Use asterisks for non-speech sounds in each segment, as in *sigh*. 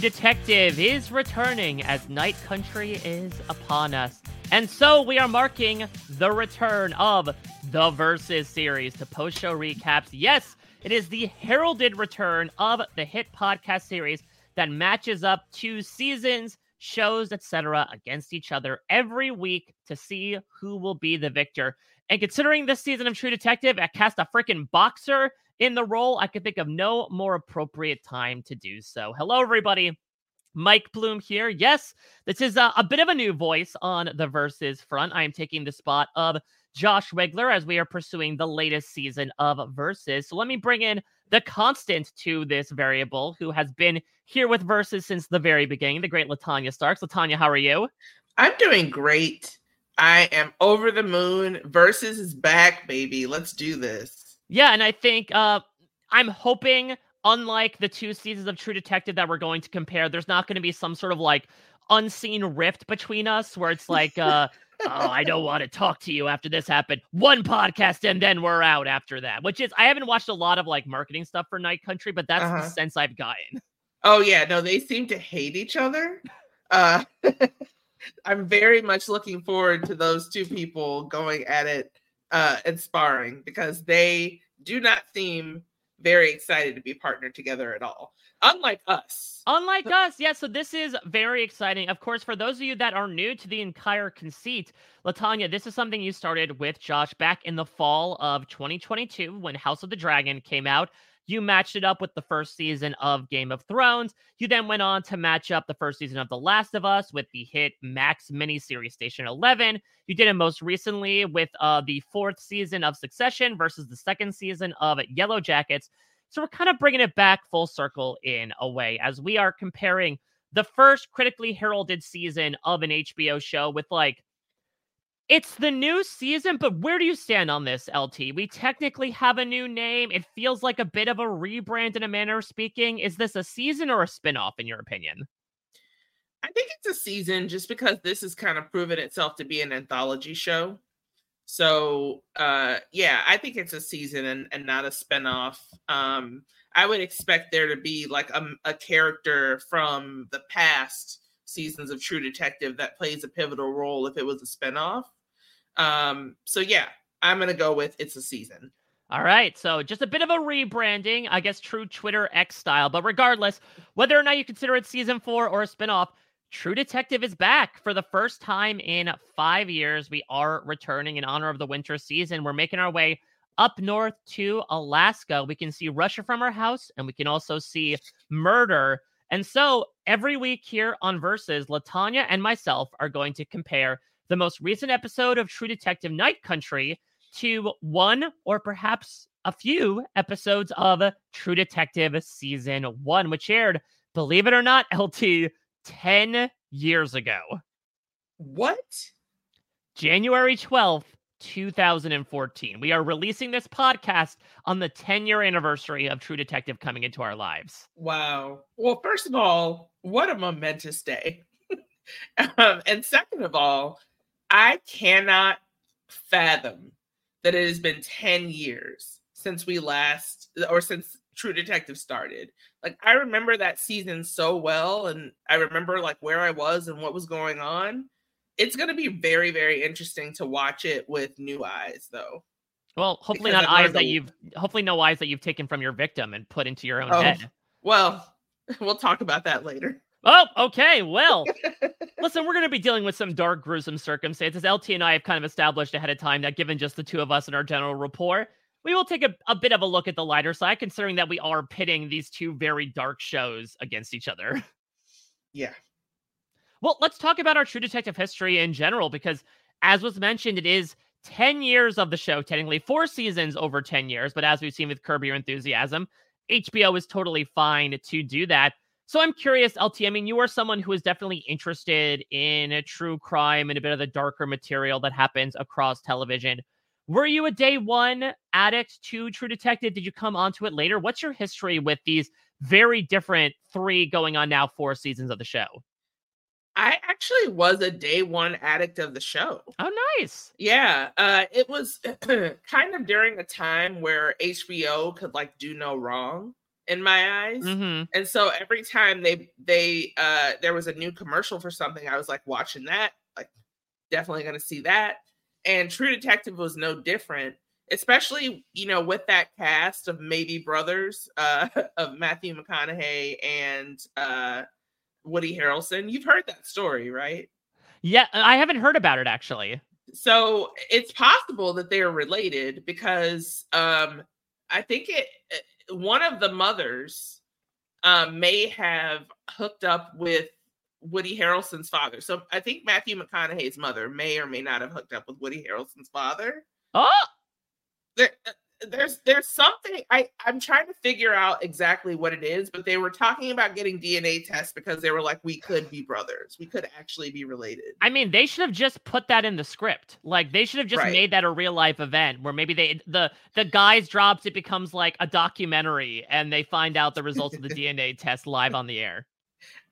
Detective is returning as Night Country is upon us. And so we are marking the return of the Versus series to post show recaps. Yes, it is the heralded return of the hit podcast series that matches up two seasons, shows, etc., against each other every week to see who will be the victor. And considering this season of True Detective, I cast a freaking boxer in the role, I could think of no more appropriate time to do so. Hello, everybody. Mike Bloom here. Yes, this is a, a bit of a new voice on the Versus front. I am taking the spot of Josh Wigler as we are pursuing the latest season of Versus. So let me bring in the constant to this variable who has been here with Versus since the very beginning, the great LaTonya Starks. LaTonya, how are you? I'm doing great. I am over the moon. Versus is back, baby. Let's do this. Yeah, and I think uh, I'm hoping, unlike the two seasons of True Detective that we're going to compare, there's not going to be some sort of like unseen rift between us where it's like, uh, *laughs* oh, I don't want to talk to you after this happened. One podcast and then we're out after that. Which is, I haven't watched a lot of like marketing stuff for Night Country, but that's uh-huh. the sense I've gotten. Oh yeah, no, they seem to hate each other. Uh, *laughs* I'm very much looking forward to those two people going at it uh, inspiring because they do not seem very excited to be partnered together at all. Unlike us. Unlike us, yeah. So this is very exciting. Of course, for those of you that are new to the entire conceit, LaTonya, this is something you started with Josh back in the fall of 2022 when House of the Dragon came out. You matched it up with the first season of Game of Thrones. You then went on to match up the first season of The Last of Us with the hit Max miniseries Station 11. You did it most recently with uh, the fourth season of Succession versus the second season of Yellow Jackets. So we're kind of bringing it back full circle in a way as we are comparing the first critically heralded season of an HBO show with like it's the new season, but where do you stand on this, LT? We technically have a new name. It feels like a bit of a rebrand in a manner of speaking. Is this a season or a spinoff, in your opinion? I think it's a season just because this has kind of proven itself to be an anthology show. So uh yeah, I think it's a season and, and not a spinoff. Um I would expect there to be like a, a character from the past seasons of True Detective that plays a pivotal role if it was a spinoff. Um, so yeah, I'm gonna go with it's a season. All right, so just a bit of a rebranding, I guess, true Twitter X style. But regardless, whether or not you consider it season four or a spinoff, True Detective is back for the first time in five years. We are returning in honor of the winter season. We're making our way up north to Alaska. We can see Russia from our house, and we can also see murder. And so every week here on Versus, LaTonya and myself are going to compare the most recent episode of True Detective Night Country to one or perhaps a few episodes of True Detective Season 1, which aired, believe it or not, *laughs* LT, 10 years ago. What? January 12th, 2014. We are releasing this podcast on the 10 year anniversary of True Detective coming into our lives. Wow. Well, first of all, what a momentous day. *laughs* um, and second of all, I cannot fathom that it has been 10 years since we last, or since True Detective started. Like, I remember that season so well, and I remember like where I was and what was going on. It's going to be very, very interesting to watch it with new eyes, though. Well, hopefully not eyes that you've, hopefully no eyes that you've taken from your victim and put into your own oh, head. Well, *laughs* we'll talk about that later. Oh, okay. Well, *laughs* listen, we're going to be dealing with some dark, gruesome circumstances. LT and I have kind of established ahead of time that given just the two of us and our general rapport, we will take a, a bit of a look at the lighter side, considering that we are pitting these two very dark shows against each other. *laughs* Yeah. Well, let's talk about our True Detective history in general, because as was mentioned, it is 10 years of the show, technically four seasons over 10 years. But as we've seen with Curb Your Enthusiasm, HBO is totally fine to do that. So I'm curious, LT. I mean, you are someone who is definitely interested in a true crime and a bit of the darker material that happens across television. Were you a day one addict to True Detective? Did you come onto it later? What's your history with these very different three going on now four seasons of the show? I actually was a day one addict of the show. Oh, nice. Yeah. Uh, it was *clears throat* kind of during a time where HBO could like do no wrong in my eyes. Mm-hmm. And so every time they they uh there was a new commercial for something, I was like watching that, like definitely gonna see that. And True Detective was no different, especially, you know, with that cast of maybe brothers, uh *laughs* of Matthew McConaughey and uh Woody Harrelson. You've heard that story, right? Yeah, I haven't heard about it actually. So it's possible that they're related because um I think it one of the mothers um, may have hooked up with Woody Harrelson's father. So I think Matthew McConaughey's mother may or may not have hooked up with Woody Harrelson's father. Oh, there, uh, there's there's something I I'm trying to figure out exactly what it is, but they were talking about getting DNA tests because they were like we could be brothers. We could actually be related. I mean, they should have just put that in the script. Like they should have just Right. made that a real life event where maybe they the the guys drops it becomes like a documentary and they find out the results of the *laughs* DNA test live on the air.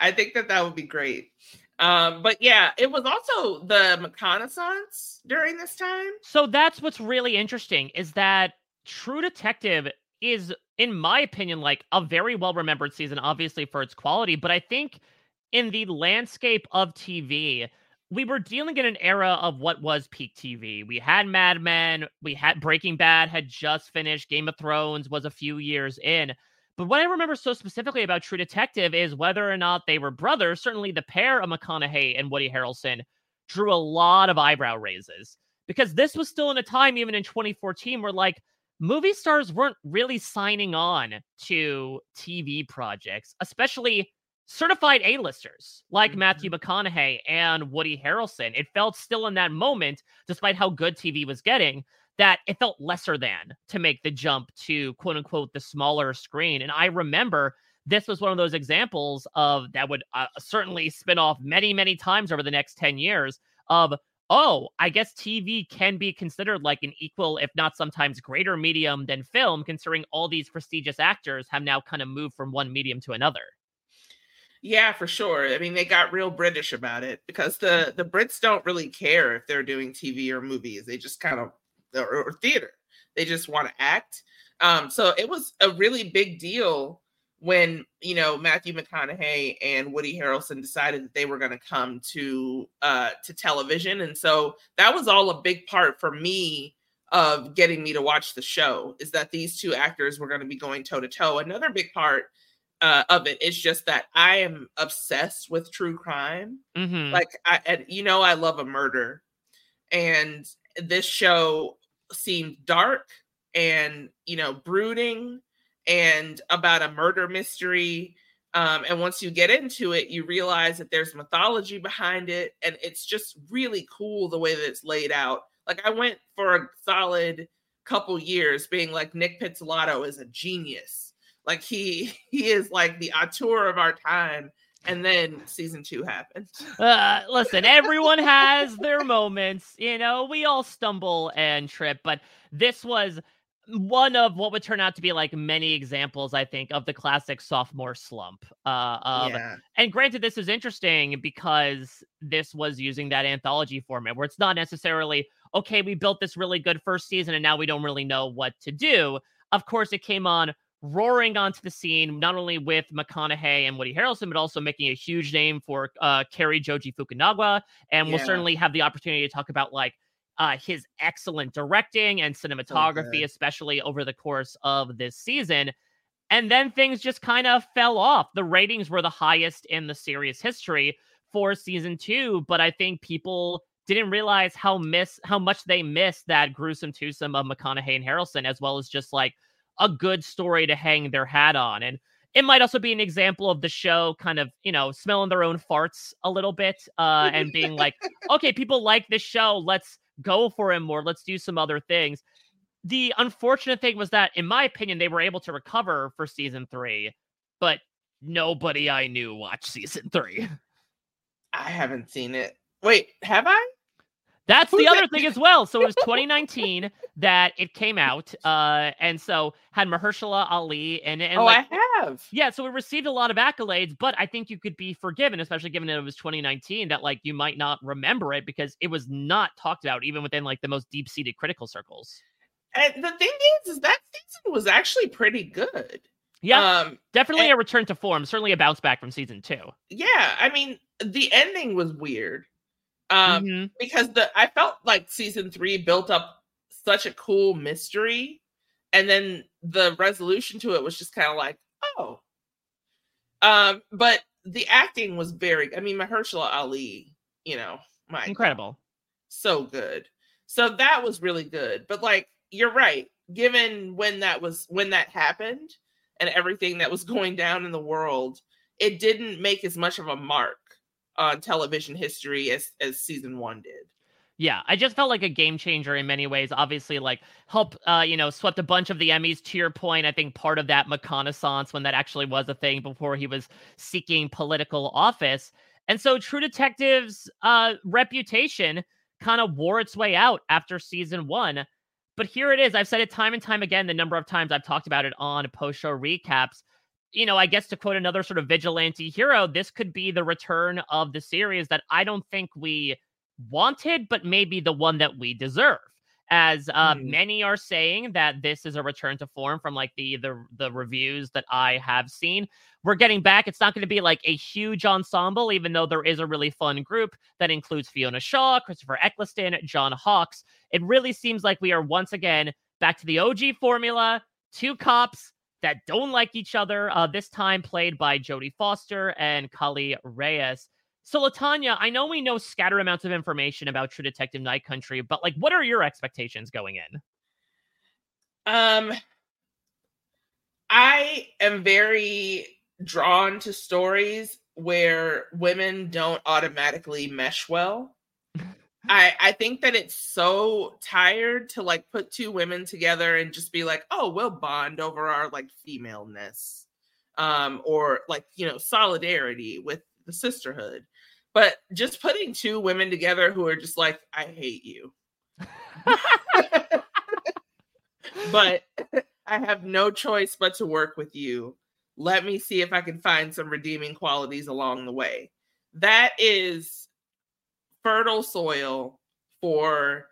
I think that that would be great. Um, but yeah, it was also the McConaissance during this time. So that's what's really interesting is that True Detective is, in my opinion, like a very well remembered season, obviously for its quality. But I think in the landscape of TV, we were dealing in an era of what was peak TV. We had Mad Men, we had Breaking Bad had just finished, Game of Thrones was a few years in. But what I remember so specifically about True Detective is whether or not they were brothers, certainly the pair of McConaughey and Woody Harrelson drew a lot of eyebrow raises because this was still in a time, even in 2014, where like movie stars weren't really signing on to TV projects, especially certified A-listers like Matthew McConaughey and Woody Harrelson. It felt still in that moment, despite how good TV was getting, that it felt lesser than to make the jump to quote unquote the smaller screen. And I remember this was one of those examples of that would uh, certainly spin off many, many times over the next 10 years of oh, I guess TV can be considered like an equal, if not sometimes greater medium than film, considering all these prestigious actors have now kind of moved from one medium to another. Yeah, for sure. I mean, they got real British about it because the the Brits don't really care if they're doing TV or movies. They just kind of or, or theater. They just want to act. Um, so it was a really big deal when you know Matthew McConaughey and Woody Harrelson decided that they were going to come to uh, to television, and so that was all a big part for me of getting me to watch the show. Is that these two actors were going to be going toe to toe? Another big part uh, of it is just that I am obsessed with true crime. Mm-hmm. Like I, and you know, I love a murder, and this show seemed dark and you know brooding and about a murder mystery. Um, and once you get into it, you realize that there's mythology behind it, and it's just really cool the way that it's laid out. Like I went for a solid couple years being like Nic Pizzolatto is a genius. Like he *laughs* he is like the auteur of our time. And then season two happened. Uh, listen, everyone has their moments. You know, we all stumble and trip, but this was one of what would turn out to be like many examples, I think, of the classic sophomore slump. Uh, of, yeah. And granted, this is interesting because this was using that anthology format where it's not necessarily, okay, we built this really good first season and now we don't really know what to do. Of course, it came on roaring onto the scene, not only with McConaughey and Woody Harrelson, but also making a huge name for uh, Cary Joji Fukunaga. And we'll certainly have the opportunity to talk about like uh, his excellent directing and cinematography, good. especially over the course of this season. And then things just kind of fell off. The ratings were the highest in the series history for season two, but I think people didn't realize how miss how much they missed that gruesome twosome of McConaughey and Harrelson, as well as just like a good story to hang their hat on. And it might also be an example of the show kind of, you know, smelling their own farts a little bit uh, and being like, *laughs* okay, people like this show. Let's go for him more. Let's do some other things. The unfortunate thing was that, in my opinion, they were able to recover for season three, but nobody I knew watched *laughs* season three. I haven't seen it. Wait, have I? That's the other thing as well. So it was *laughs* 2019 that it came out, uh, and so had Mahershala Ali and and oh, like, I have. yeah, so it received a lot of accolades, but I think you could be forgiven, especially given that it was 2019, that like you might not remember it because it was not talked about even within like the most deep seated critical circles. And the thing is, is that season was actually pretty good. Yeah, Um, definitely and- a return to form, certainly a bounce back from season two. yeah. I mean, the ending was weird. Um, Mhm. because the I felt like season three built up such a cool mystery, and then the resolution to it was just kind of like, oh. Um, but the acting was very. I mean, Mahershala Ali, you know, my Incredible. so good. So that was really good. But like, you're right. Given when that was when that happened and everything that was *laughs* going down in the world, it didn't make as much of a mark on television history as as season one did. Yeah, I just felt like a game changer in many ways. Obviously, like help, uh, you know, swept a bunch of the Emmys. To your point, I think part of that McConaissance when that actually was a thing before he was seeking political office. And so True Detective's uh, reputation kind of wore its way out after season one. But here it is. I've said it time and time again, the number of times I've talked about it on post show recaps. You know, I guess to quote another sort of vigilante hero, this could be the return of the series that I don't think we wanted, but maybe the one that we deserve. As uh, Hmm. many are saying that this is a return to form from like the the the reviews that I have seen. We're getting back. It's not going to be like a huge ensemble, even though there is a really fun group that includes Fiona Shaw, Christopher Eccleston, John Hawkes. It really seems like we are once again back to the OG formula: two cops that don't like each other. Uh, this time played by Jodie Foster and Kali Reis. So, LaTonya, I know we know scatter amounts of information about True Detective Night Country, but like, what are your expectations going in? Um, I am very drawn to stories where women don't automatically mesh well. I I think that it's so tired to like put two women together and just be like, "Oh, we'll bond over our like femaleness." Um or like, you know, solidarity with the sisterhood. But just putting two women together who are just like, "I hate you." *laughs* but I have no choice but to work with you. Let me see if I can find some redeeming qualities along the way. That is fertile soil for,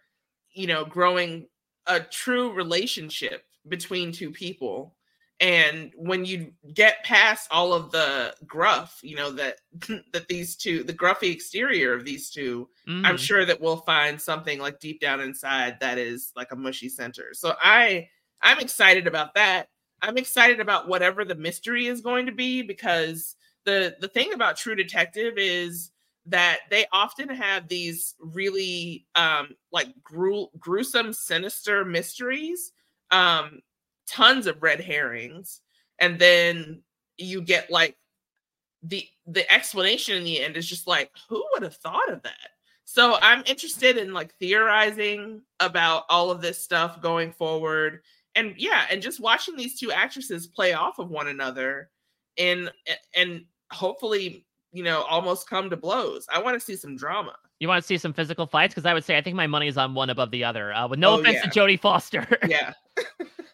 you know, growing a true relationship between two people. And when you get past all of the gruff, you know, that *laughs* that these two, the gruffy exterior of these 2 I'm Mhm. sure that we'll find something like deep down inside that is like a mushy center. So I I'm excited about that. I'm excited about whatever the mystery is going to be because the the thing about True Detective is that they often have these really um like gru- gruesome sinister mysteries um tons of red herrings and then you get like the the explanation in the end is just like who would have thought of that? So i'm interested in like theorizing about all of this stuff going forward and yeah and just watching these two actresses play off of one another and and hopefully you know almost come to blows i want to see some drama You want to see some physical fights? Because I would say I think my money is on one above the other. Uh, with no Oh, offense yeah. to Jodie Foster. *laughs* yeah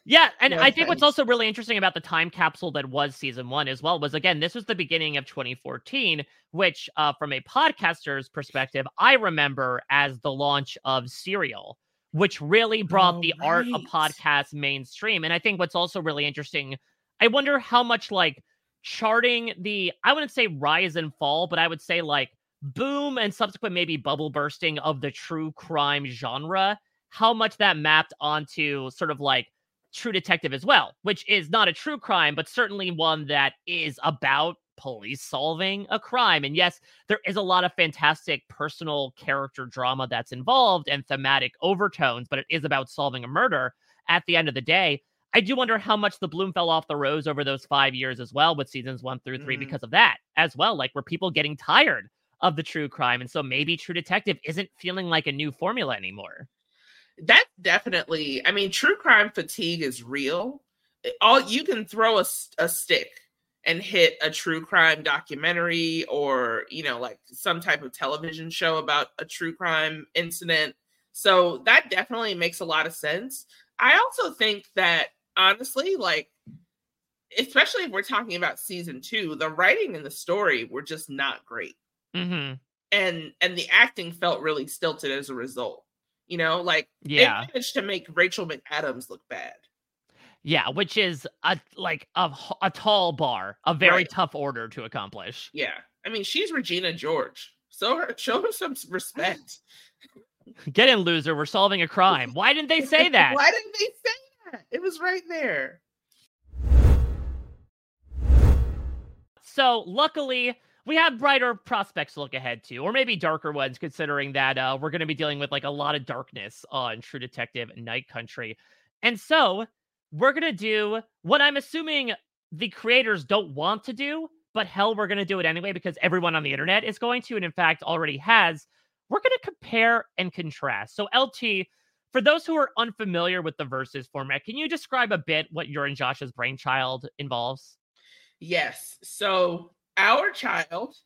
Yeah, and No I think what's also really interesting about the time capsule that was season one as well was again, this was the beginning of 2014, which, uh, from a podcaster's perspective, I remember as the launch of Serial, which really brought Oh, the art of podcast mainstream. And I think what's also really interesting, I wonder how much like charting the, I wouldn't say rise and fall, but I would say like boom and subsequent maybe bubble bursting of the true crime genre, how much that mapped onto sort of like True Detective as well, which is not a true crime, but certainly one that is about police solving a crime. And yes, there is a lot of fantastic personal character drama that's involved and thematic overtones, but it is about solving a murder at the end of the day. I do wonder how much the bloom fell off the rose over those five years as well, with seasons one through 3 Mhm. because of that as well. Like, were people getting tired of the true crime? And so maybe True Detective isn't feeling like a new formula anymore. That definitely, I mean, true crime fatigue is real. All you can throw a stick and hit a true crime documentary or, you know, like some type of television show about a true crime incident. So that definitely makes a lot of sense. I also think that honestly, like, especially if we're talking about season two, the writing and the story were just not great hmm and and the acting felt really stilted as a result. You know, like Yeah. they managed to make Rachel McAdams look bad. Yeah, which is a like a, a tall bar, a very Right. tough order to accomplish. Yeah, I mean she's Regina George, so her, *laughs* show her some respect. *laughs* Get in, loser. We're solving a crime. Why didn't they say *laughs* that? Why didn't they say that? *laughs* It was right there. So luckily, we have brighter prospects to look ahead to, or maybe darker ones, considering that uh, we're going to be dealing with like a lot of darkness on True Detective Night Country. And so we're going to do what I'm assuming the creators don't want to do, but hell, we're going to do it anyway because everyone on the internet is going to, and in fact already has. We're going to compare and contrast. So, LT, for those who are unfamiliar with the versus format, can you describe a bit what your and Josh's brainchild involves? Yes. So our child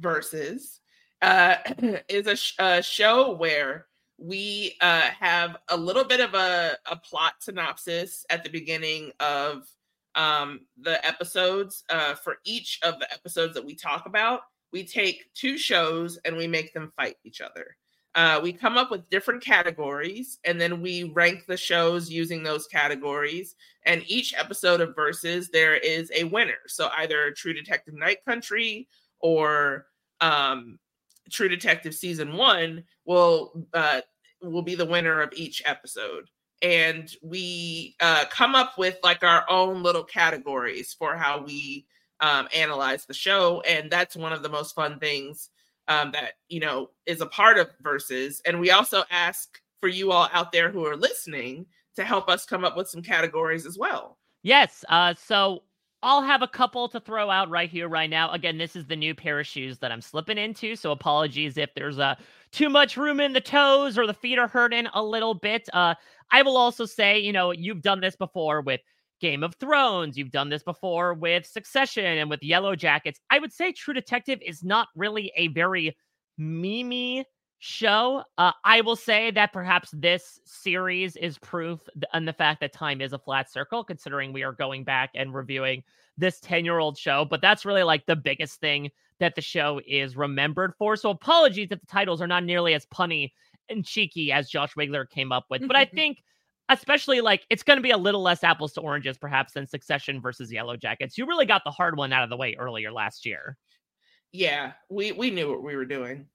versus uh, *clears throat* is a, sh- a show where we uh, have a little bit of a, a plot synopsis at the beginning of um, the episodes. Uh, for each of the episodes that we talk about, we take two shows and we make them fight each other. Uh, we come up with different categories and then we rank the shows using those categories. And each episode of versus there is a winner. So either true detective night country or um true detective season one will uh will be the winner of each episode. And we uh come up with like our own little categories for how we um analyze the show. And that's one of the most fun things um that you know is a part of verses and we also ask for you all out there who are listening to help us come up with some categories as well. Yes. Uh, so I'll have a couple to throw out right here, right now. Again, this is the new pair of shoes that I'm slipping into. So apologies if there's uh, too much room in the toes or the feet are hurting a little bit. Uh, I will also say, you know, you've done this before with Game of Thrones. You've done this before with Succession and with Yellow Jackets. I would say True Detective is not really a very memey show. Uh, I will say that perhaps this series is proof and the fact that time is a flat circle, considering we are going back and reviewing this 10 year old show. But that's really like the biggest thing that the show is remembered for. So apologies if the titles are not nearly as punny and cheeky as Josh Wigler came up with. But I *laughs* think. Especially like it's going to be a little less apples to oranges, perhaps, than Succession versus Yellow Jackets. You really got the hard one out of the way earlier last year. Yeah, we we knew what we were doing.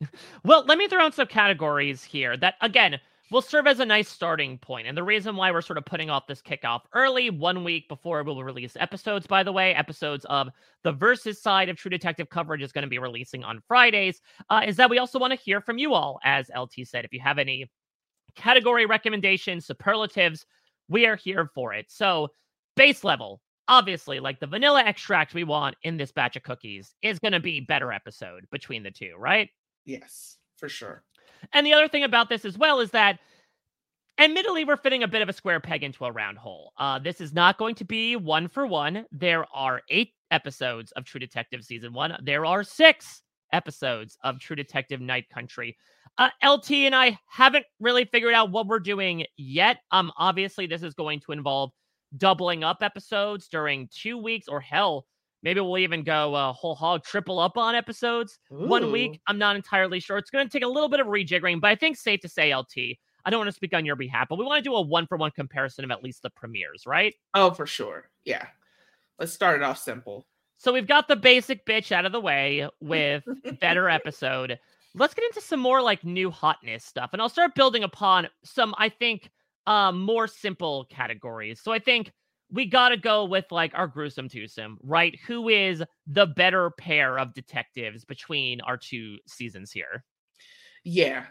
*laughs* Well, let me throw in some categories here that, again, will serve as a nice starting point. And the reason why we're sort of putting off this kickoff early, one week before we'll release episodes, by the way, episodes of the versus side of True Detective coverage is going to be releasing on Fridays, uh, is that we also want to hear from you all, as LT said. If you have any category recommendations, superlatives, we are here for it. So, base level, obviously, like the vanilla extract we want in this batch of cookies is going to be better episode between the two, right? Yes, for sure. And the other thing about this as well is that, admittedly, we're fitting a bit of a square peg into a round hole. Uh, this is not going to be one for one. There are eight episodes of True Detective season one. There are six episodes of True Detective Night Country. Uh, LT and I haven't really figured out what we're doing yet. Um, obviously, this is going to involve doubling up episodes during two weeks, or hell, maybe we'll even go uh, whole hog, triple up on episodes one week. I'm not entirely sure. It's going to take a little bit of rejiggering, but I think safe to say, LT. I don't want to speak on your behalf, but we want to do a one for one comparison of at least the premieres, right? Oh, for sure. Yeah. Let's start it off simple. So we've got the basic bitch out of the way *laughs* with better episode. Let's get into some more like new hotness stuff, and I'll start building upon some, I think, um, more simple categories. So I think we got to go with like our gruesome twosome, right? Who is the better pair of detectives between our two seasons here? Yeah.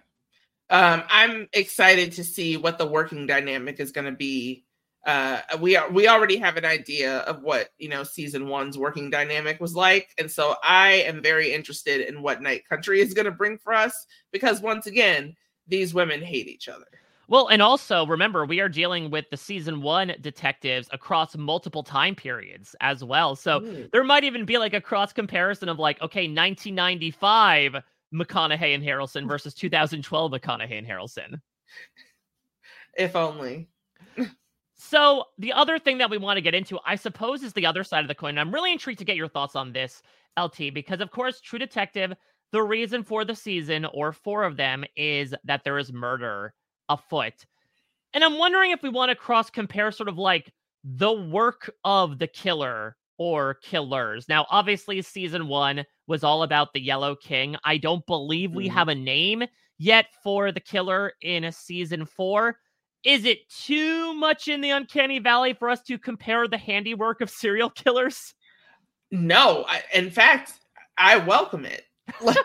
Um, I'm excited to see what the working dynamic is going to be uh, we are we already have an idea of what you know season one's working dynamic was like, and so I am very interested in what Night Country is going to bring for us because once again, these women hate each other. Well, and also remember, we are dealing with the season one detectives across multiple time periods as well. So mm. there might even be like a cross comparison of like, okay, 1995 McConaughey and Harrelson versus 2012 McConaughey and Harrelson. If only. *laughs* so the other thing that we want to get into, I suppose, is the other side of the coin. I'm really intrigued to get your thoughts on this, LT, because of course, True Detective, the reason for the season or four of them is that there is murder afoot. And I'm wondering if we want to cross compare sort of like the work of the killer or killers. Now, obviously, season one was all about the Yellow King. I don't believe we mm-hmm. have a name yet for the killer in a season four. Is it too much in the uncanny valley for us to compare the handiwork of serial killers? No, I, in fact, I welcome it. *laughs*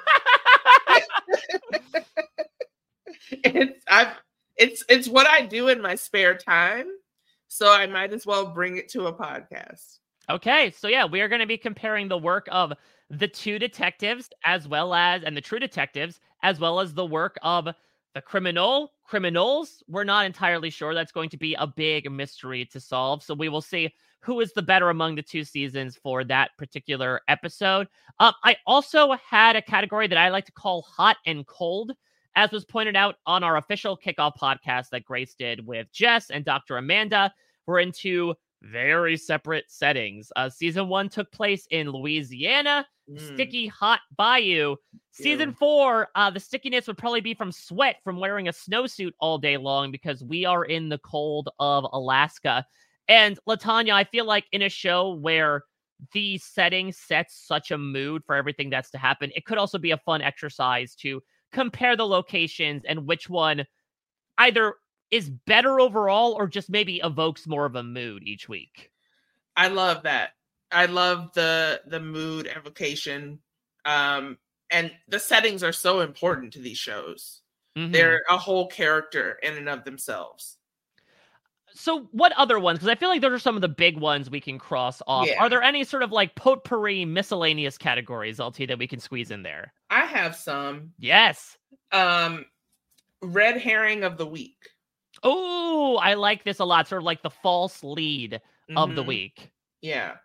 it's I've it's it's what I do in my spare time, so I might as well bring it to a podcast. Okay, so yeah, we are going to be comparing the work of the two detectives as well as and the true detectives as well as the work of the criminal criminals. We're not entirely sure that's going to be a big mystery to solve, so we will see who is the better among the two seasons for that particular episode. Um, I also had a category that I like to call hot and cold as was pointed out on our official kickoff podcast that Grace did with Jess and Dr. Amanda, we're into very separate settings. Uh, season one took place in Louisiana, mm. sticky hot bayou. Season Ew. four, uh, the stickiness would probably be from sweat from wearing a snowsuit all day long because we are in the cold of Alaska. And LaTonya, I feel like in a show where the setting sets such a mood for everything that's to happen, it could also be a fun exercise to compare the locations and which one either is better overall or just maybe evokes more of a mood each week. I love that. I love the the mood evocation. Um and the settings are so important to these shows. Mm-hmm. They're a whole character in and of themselves. So, what other ones? Because I feel like those are some of the big ones we can cross off. Yeah. Are there any sort of like potpourri miscellaneous categories, LT, that we can squeeze in there? I have some. Yes. Um, red herring of the week. Oh, I like this a lot. Sort of like the false lead mm-hmm. of the mm-hmm. week. Yeah.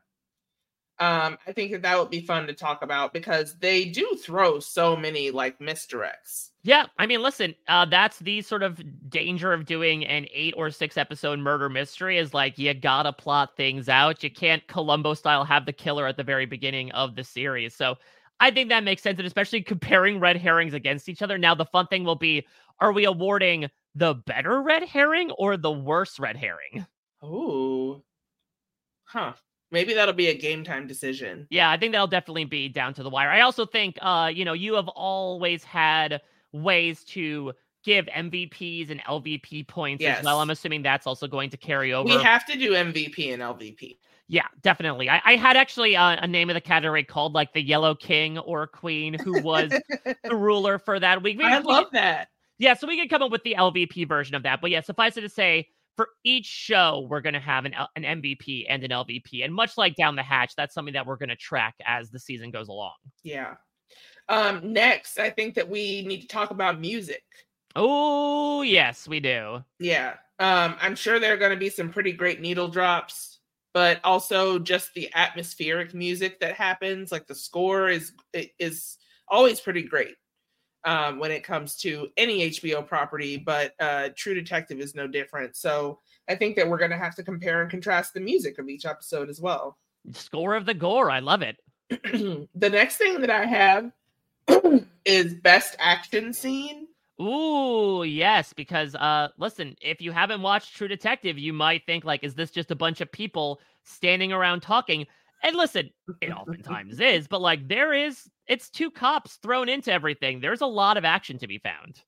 Um, I think that that would be fun to talk about because they do throw so many like misdirects. Yeah, I mean, listen, uh, that's the sort of danger of doing an eight or six episode murder mystery is like you gotta plot things out. You can't Columbo style have the killer at the very beginning of the series. So I think that makes sense, and especially comparing red herrings against each other. Now, the fun thing will be: are we awarding the better red herring or the worse red herring? Oh, huh maybe that'll be a game time decision. Yeah, I think that'll definitely be down to the wire. I also think, uh, you know, you have always had ways to give MVPs and LVP points yes. as well. I'm assuming that's also going to carry over. We have to do MVP and LVP. Yeah, definitely. I, I had actually uh, a name of the category called like the Yellow King or Queen, who was the *laughs* ruler for that week. We, I love that. Yeah, so we could come up with the LVP version of that. But yeah, suffice it to say, for each show, we're going to have an, an MVP and an LVP. And much like Down the Hatch, that's something that we're going to track as the season goes along. Yeah. Um, next, I think that we need to talk about music. Oh, yes, we do. Yeah. Um, I'm sure there are going to be some pretty great needle drops, but also just the atmospheric music that happens. Like the score is is always pretty great um, when it comes to any HBO property, but uh, True Detective is no different. So I think that we're going to have to compare and contrast the music of each episode as well. Score of the gore. I love it. *clears throat* the next thing that I have *clears throat* is best action scene. Ooh, yes, because uh listen, if you haven't watched True Detective, you might think like is this just a bunch of people standing around talking? And listen, it oftentimes is, but like there is, it's two cops thrown into everything. There's a lot of action to be found.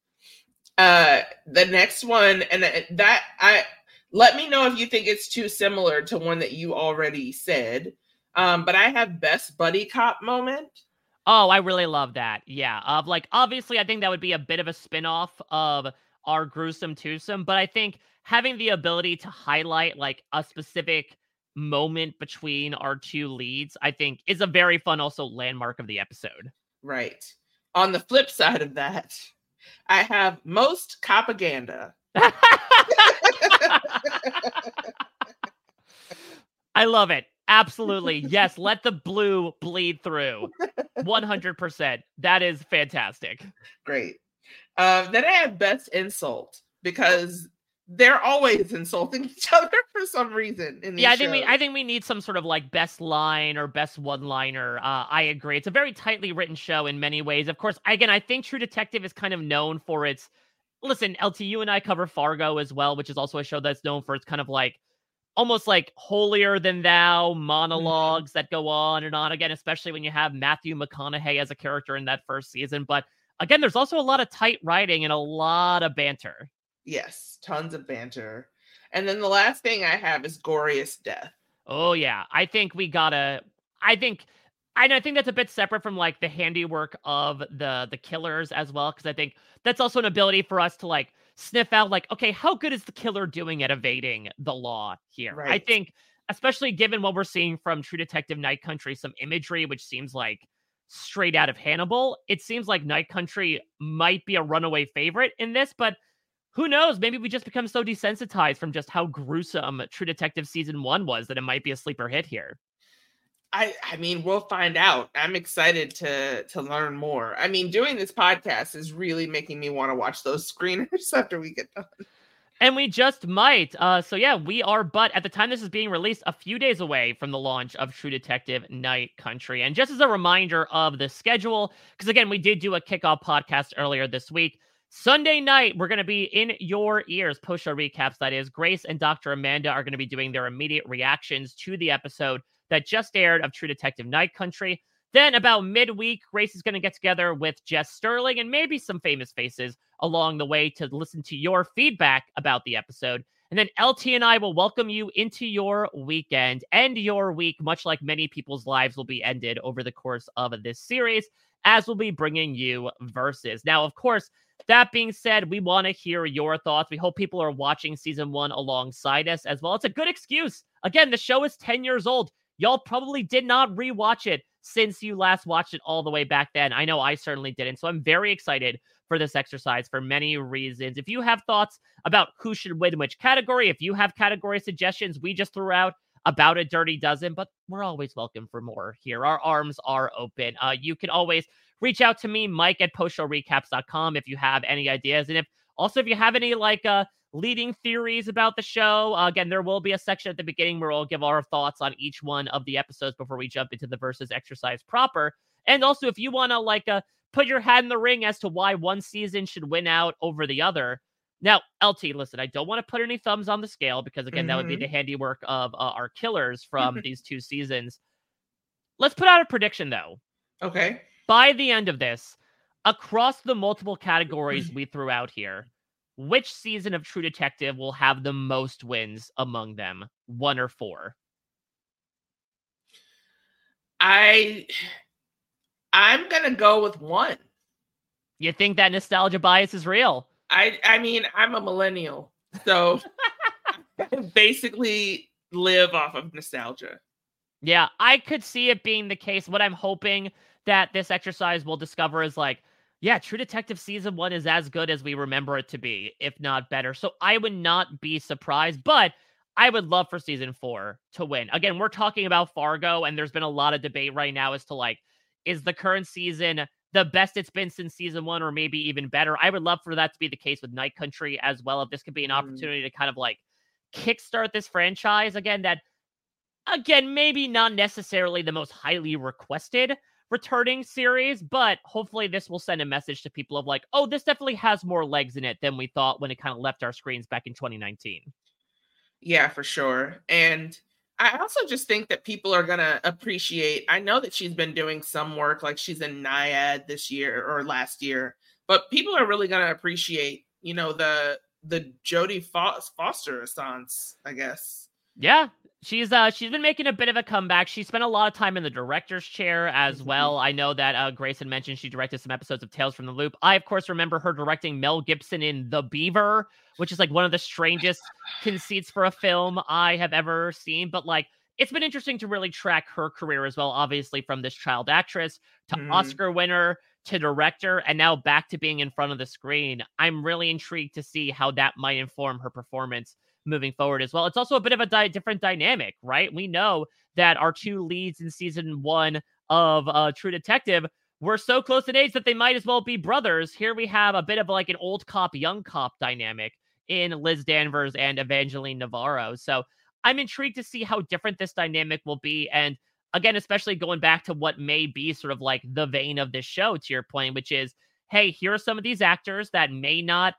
Uh, the next one, and that I let me know if you think it's too similar to one that you already said. Um, but I have best buddy cop moment. Oh, I really love that. Yeah. Of like, obviously, I think that would be a bit of a spin off of our gruesome twosome, but I think having the ability to highlight like a specific moment between our two leads, I think is a very fun also landmark of the episode. Right. On the flip side of that, I have most copaganda. *laughs* I love it. Absolutely. Yes, let the blue bleed through. 100%. That is fantastic. Great. Um, then I have best insult because they're always insulting *laughs* each other for some reason. yeah, I think we I think we need some sort of like best line or best one liner. Uh, I agree. It's a very tightly written show in many ways. Of course, again, I think True Detective is kind of known for its. Listen, LT, you and I cover Fargo as well, which is also a show that's known for its kind of like almost like holier than thou monologues mm-hmm. that go on and on again, especially when you have Matthew McConaughey as a character in that first season. But again, there's also a lot of tight writing and a lot of banter. Yes, tons of banter. And then the last thing I have is Goriest Death. Oh yeah, I think we gotta. I think, and I think that's a bit separate from like the handiwork of the the killers as well, because I think that's also an ability for us to like sniff out like, okay, how good is the killer doing at evading the law here? Right. I think, especially given what we're seeing from True Detective Night Country, some imagery which seems like straight out of Hannibal, it seems like Night Country might be a runaway favorite in this, but who knows? Maybe we just become so desensitized from just how gruesome True Detective season one was that it might be a sleeper hit here. I I mean, we'll find out. I'm excited to to learn more. I mean, doing this podcast is really making me want to watch those *laughs* screeners after we get done. And we just might. Uh, so yeah, we are. But at the time this is being released, a few days away from the launch of True Detective Night Country. And just as a reminder of the schedule, because again, we did do a kickoff podcast earlier this week. Sunday night, we're going to be in your ears, post show recaps. That is, Grace and Dr. Amanda are going to be doing their immediate reactions to the episode that just aired of True Detective Night Country. Then, about midweek, Grace is going to get together with Jess Sterling and maybe some famous faces along the way to listen to your feedback about the episode. And then LT and I will welcome you into your weekend and your week, much like many people's lives will be ended over the course of this series, as we'll be bringing you verses. Now, of course, that being said, we want to hear your thoughts. We hope people are watching season one alongside us as well. It's a good excuse. Again, the show is 10 years old. Y'all probably did not rewatch it since you last watched it all the way back then. I know I certainly didn't. So I'm very excited for this exercise for many reasons. If you have thoughts about who should win which category, if you have category suggestions, we just threw out about a dirty dozen, but we're always welcome for more here. Our arms are open. Uh, you can always reach out to me, Mike at postshowrecaps.com if you have any ideas. And if also if you have any like uh leading theories about the show. Uh, again, there will be a section at the beginning where we'll give our thoughts on each one of the episodes before we jump into the versus exercise proper. And also, if you want to like uh, put your hat in the ring as to why one season should win out over the other. Now, LT, listen, I don't want to put any thumbs on the scale because again, mm-hmm. that would be mm-hmm. the handiwork of uh, our killers from *laughs* these two seasons. Let's put out a prediction though. Okay. By the end of this, across the multiple categories mm. we threw out here, which season of True Detective will have the most wins among them, one or four? I I'm gonna go with one. You think that nostalgia bias is real? I I mean I'm a millennial, so *laughs* *laughs* basically live off of nostalgia. Yeah, I could see it being the case. What I'm hoping that this exercise will discover is like yeah, True Detective season one is as good as we remember it to be, if not better. So I would not be surprised, but I would love for season four to win. Again, we're talking about Fargo, and there's been a lot of debate right now as to like, is the current season the best it's been since season one, or maybe even better? I would love for that to be the case with Night Country as well. If this could be an mm. opportunity to kind of like kickstart this franchise again, that again, maybe not necessarily the most highly requested returning series, but hopefully this will send a message to people of like, oh, this definitely has more legs in it than we thought when it kind of left our screens back in 2019. Yeah, for sure. And I also just think that people are going to appreciate. I know that she's been doing some work, like she's in Nyad this year or last year, but people are really going to appreciate, you know, the the Jodie Foster essence, I guess. Yeah, She's uh she's been making a bit of a comeback. She spent a lot of time in the director's chair as Mhm. well. I know that uh Grayson mentioned she directed some episodes of Tales from the Loop. I of course remember her directing Mel Gibson in The Beaver, which is like one of the strangest conceits for a film I have ever seen. But like it's been interesting to really track her career as well, obviously from this child actress to Mhm. Oscar winner to director and now back to being in front of the screen. I'm really intrigued to see how that might inform her performance moving forward as well. It's also a bit of a di- different dynamic, right? We know that our two leads in season one of uh, True Detective were so close in age that they might as well be brothers. Here we have a bit of like an old cop, young cop dynamic in Liz Danvers and Evangeline Navarro. So I'm intrigued to see how different this dynamic will be. And again, especially going back to what may be sort of like the vein of this show, to your point, which is hey, here are some of these actors that may not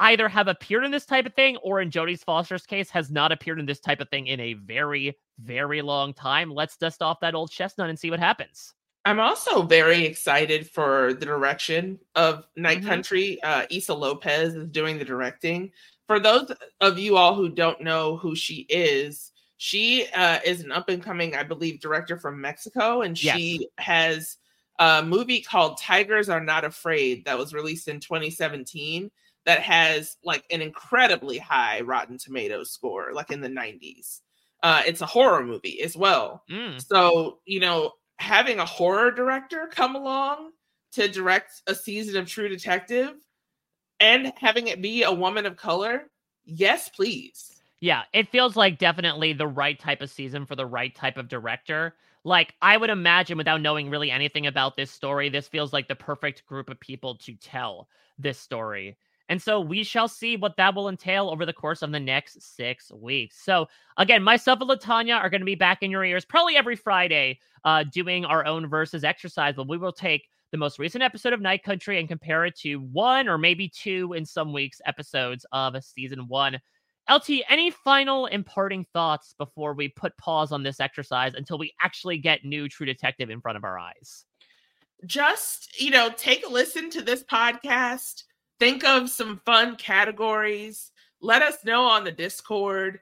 either have appeared in this type of thing or in Jodie Foster's case has not appeared in this type of thing in a very, very long time. Let's dust off that old chestnut and see what happens. I'm also very excited for the direction of Night Mhm. Country. Uh, Issa Lopez is doing the directing. For those of you all who don't know who she is, she uh, is an up and coming, I believe, director from Mexico, and Yes. she has a movie called Tigers Are Not Afraid that was released in 2017 that has like an incredibly high Rotten Tomatoes score, like in the 90s. Uh, it's a horror movie as well. Mm, So, you know, having a horror director come along to direct a season of True Detective and having it be a woman of color, yes, please. yeah, it feels like definitely the right type of season for the right type of director. Like, I would imagine without knowing really anything about this story, this feels like the perfect group of people to tell this story. And so we shall see what that will entail over the course of the next six weeks. So, again, myself and LaTonya are going to be back in your ears probably every Friday uh, doing our own versus exercise, but we will take the most recent episode of Night Country and compare it to one or maybe two in some weeks episodes of season one. LT, any final imparting thoughts before we put pause on this exercise until we actually get new True Detective in front of our eyes? Just, you know, take a listen to this podcast, think of some fun categories, let us know on the Discord.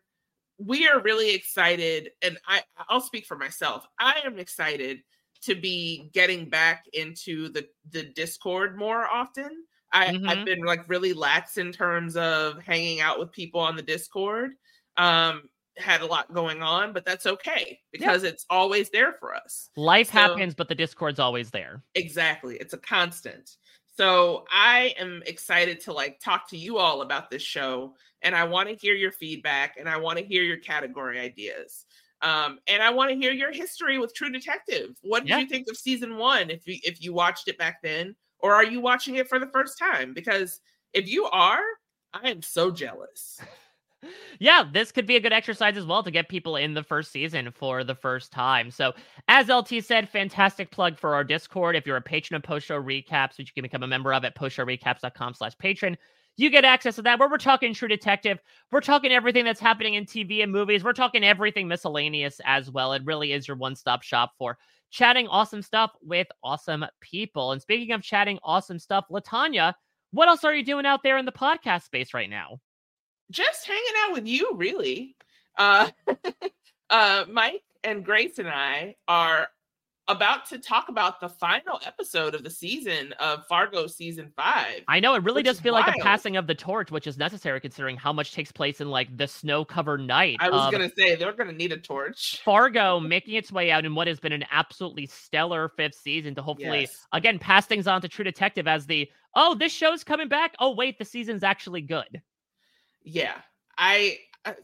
We are really excited, and I, I'll speak for myself. I am excited to be getting back into the the Discord more often. I, Mhm. I've been like really lax in terms of hanging out with people on the Discord. Um, had a lot going on, but that's okay because it's always there for us. Life So- happens, but the Discord's always there. Exactly. It's a constant. So I am excited to like talk to you all about this show and I want to hear your feedback and I want to hear your category ideas. Um, and I want to hear your history with True Detective. What did Yeah. you think of season one if you if you watched it back then? Or are you watching it for the first time? Because if you are, I am so jealous. Yeah, this could be a good exercise as well to get people in the first season for the first time. So, as LT said, fantastic plug for our Discord. If you're a patron of Post Show Recaps, which you can become a member of at postshowrecaps.com slash patron, you get access to that where we're talking True Detective. We're talking everything that's happening in TV and movies. We're talking everything miscellaneous as well. It really is your one stop shop for chatting awesome stuff with awesome people. And speaking of chatting awesome stuff, LaTonya, what else are you doing out there in the podcast space right now? Just hanging out with you really uh *laughs* uh mike and grace and i are about to talk about the final episode of the season of fargo season five I know it really does feel like a passing of the torch, which is necessary considering how much takes place in like the snow covered night. i was gonna say they're gonna need a torch Fargo making its way out in what has been an absolutely stellar fifth season to hopefully Yes. again pass things on to True Detective as the oh this show's coming back. Oh wait, the season's actually good. Yeah i I-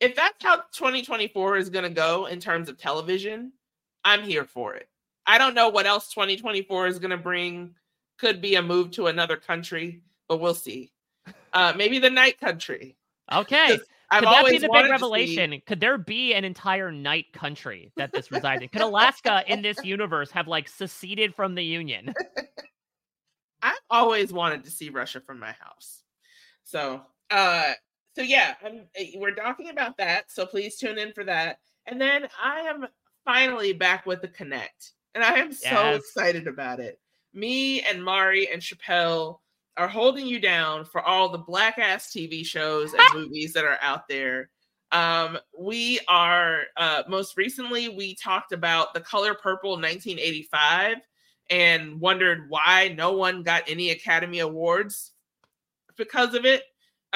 if that's how 2024 is gonna go in terms of television i'm here for it i don't know what else 2024 is gonna bring could be a move to another country but we'll see uh maybe the night country Okay. I've Could that be the big to see- revelation? Could there be an entire night country that this resides in? Could Alaska in this universe have like seceded from the Union? *laughs* I've always wanted to see Russia from my house. So, uh, so yeah, I'm, eh, we're talking about that. So please tune in for that. And then I am finally back with the Connect, and I am so excited about it. Me and Mari and Chappelle are holding you down for all the black ass TV shows and *laughs* movies that are out there. Um, we are uh, most recently we talked about the color purple 1985 and wondered why no one got any Academy Awards because of it.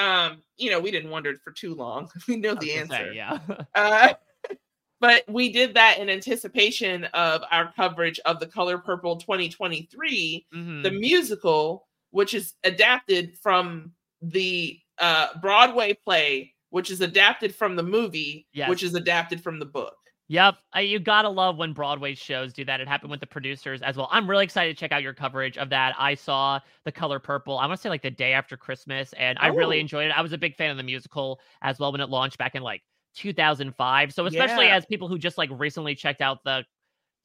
Um, you know, we didn't wonder for too long. *laughs* we know the answer. Say, yeah. *laughs* uh, *laughs* but we did that in anticipation of our coverage of the Color Purple 2023, Mhm. the musical, which is adapted from the uh, Broadway play, which is adapted from the movie, Yes. which is adapted from the book. Yep, you gotta love when Broadway shows do that. It happened with the producers as well. I'm really excited to check out your coverage of that. I saw The Color Purple. I want to say like the day after Christmas, and I really Oh. enjoyed it. I was a big fan of the musical as well when it launched back in like 2005. So especially Yeah. as people who just like recently checked out the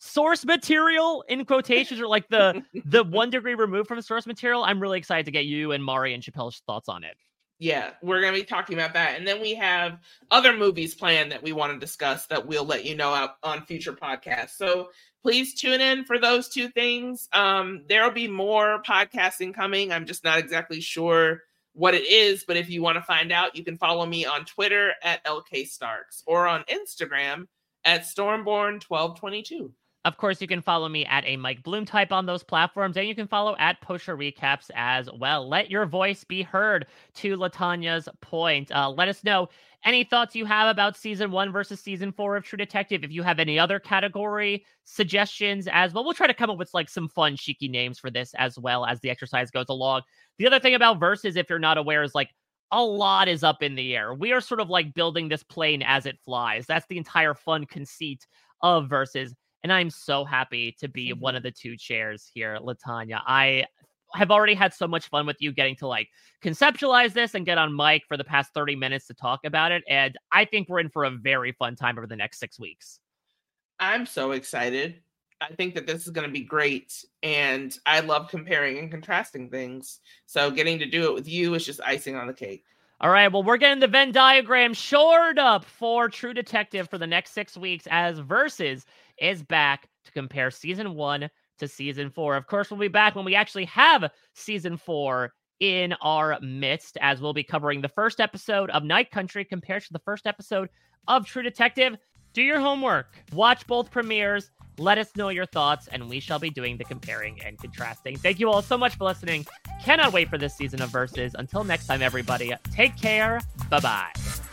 source material in quotations or like the *laughs* the one degree removed from source material, I'm really excited to get you and Mari and Chappelle's thoughts on it. Yeah, we're going to be talking about that. And then we have other movies planned that we want to discuss that we'll let you know out on future podcasts. So please tune in for those two things. Um, there'll be more podcasting coming. I'm just not exactly sure what it is, but if you want to find out, you can follow me on Twitter at LK Starks or on Instagram at Stormborn1222. Of course, you can follow me at a Mike Bloom type on those platforms, and you can follow at Post Show Recaps as well. Let your voice be heard to LaTonya's point. Uh, let us know any thoughts you have about season one versus season four of True Detective. If you have any other category suggestions as well, we'll try to come up with like some fun, cheeky names for this as well as the exercise goes along. The other thing about verses, if you're not aware, is like a lot is up in the air. We are sort of like building this plane as it flies. That's the entire fun conceit of verses. And I'm so happy to be one mm-hmm. of the two chairs here, LaTonya. I have already had so much fun with you getting to like conceptualize this and get on mic for the past 30 minutes to talk about it. And I think we're in for a very fun time over the next six weeks. I'm so excited. I think that this is going to be great. And I love comparing and contrasting things. So getting to do it with you is just icing on the cake. All right, well, we're getting the Venn diagram shored up for True Detective for the next six weeks as Versus is back to compare season one to season four. Of course, we'll be back when we actually have season four in our midst, as we'll be covering the first episode of Night Country compared to the first episode of True Detective. Do your homework, watch both premieres, let us know your thoughts, and we shall be doing the comparing and contrasting. Thank you all so much for listening. Cannot wait for this season of Versus. Until next time, everybody, take care. Bye bye.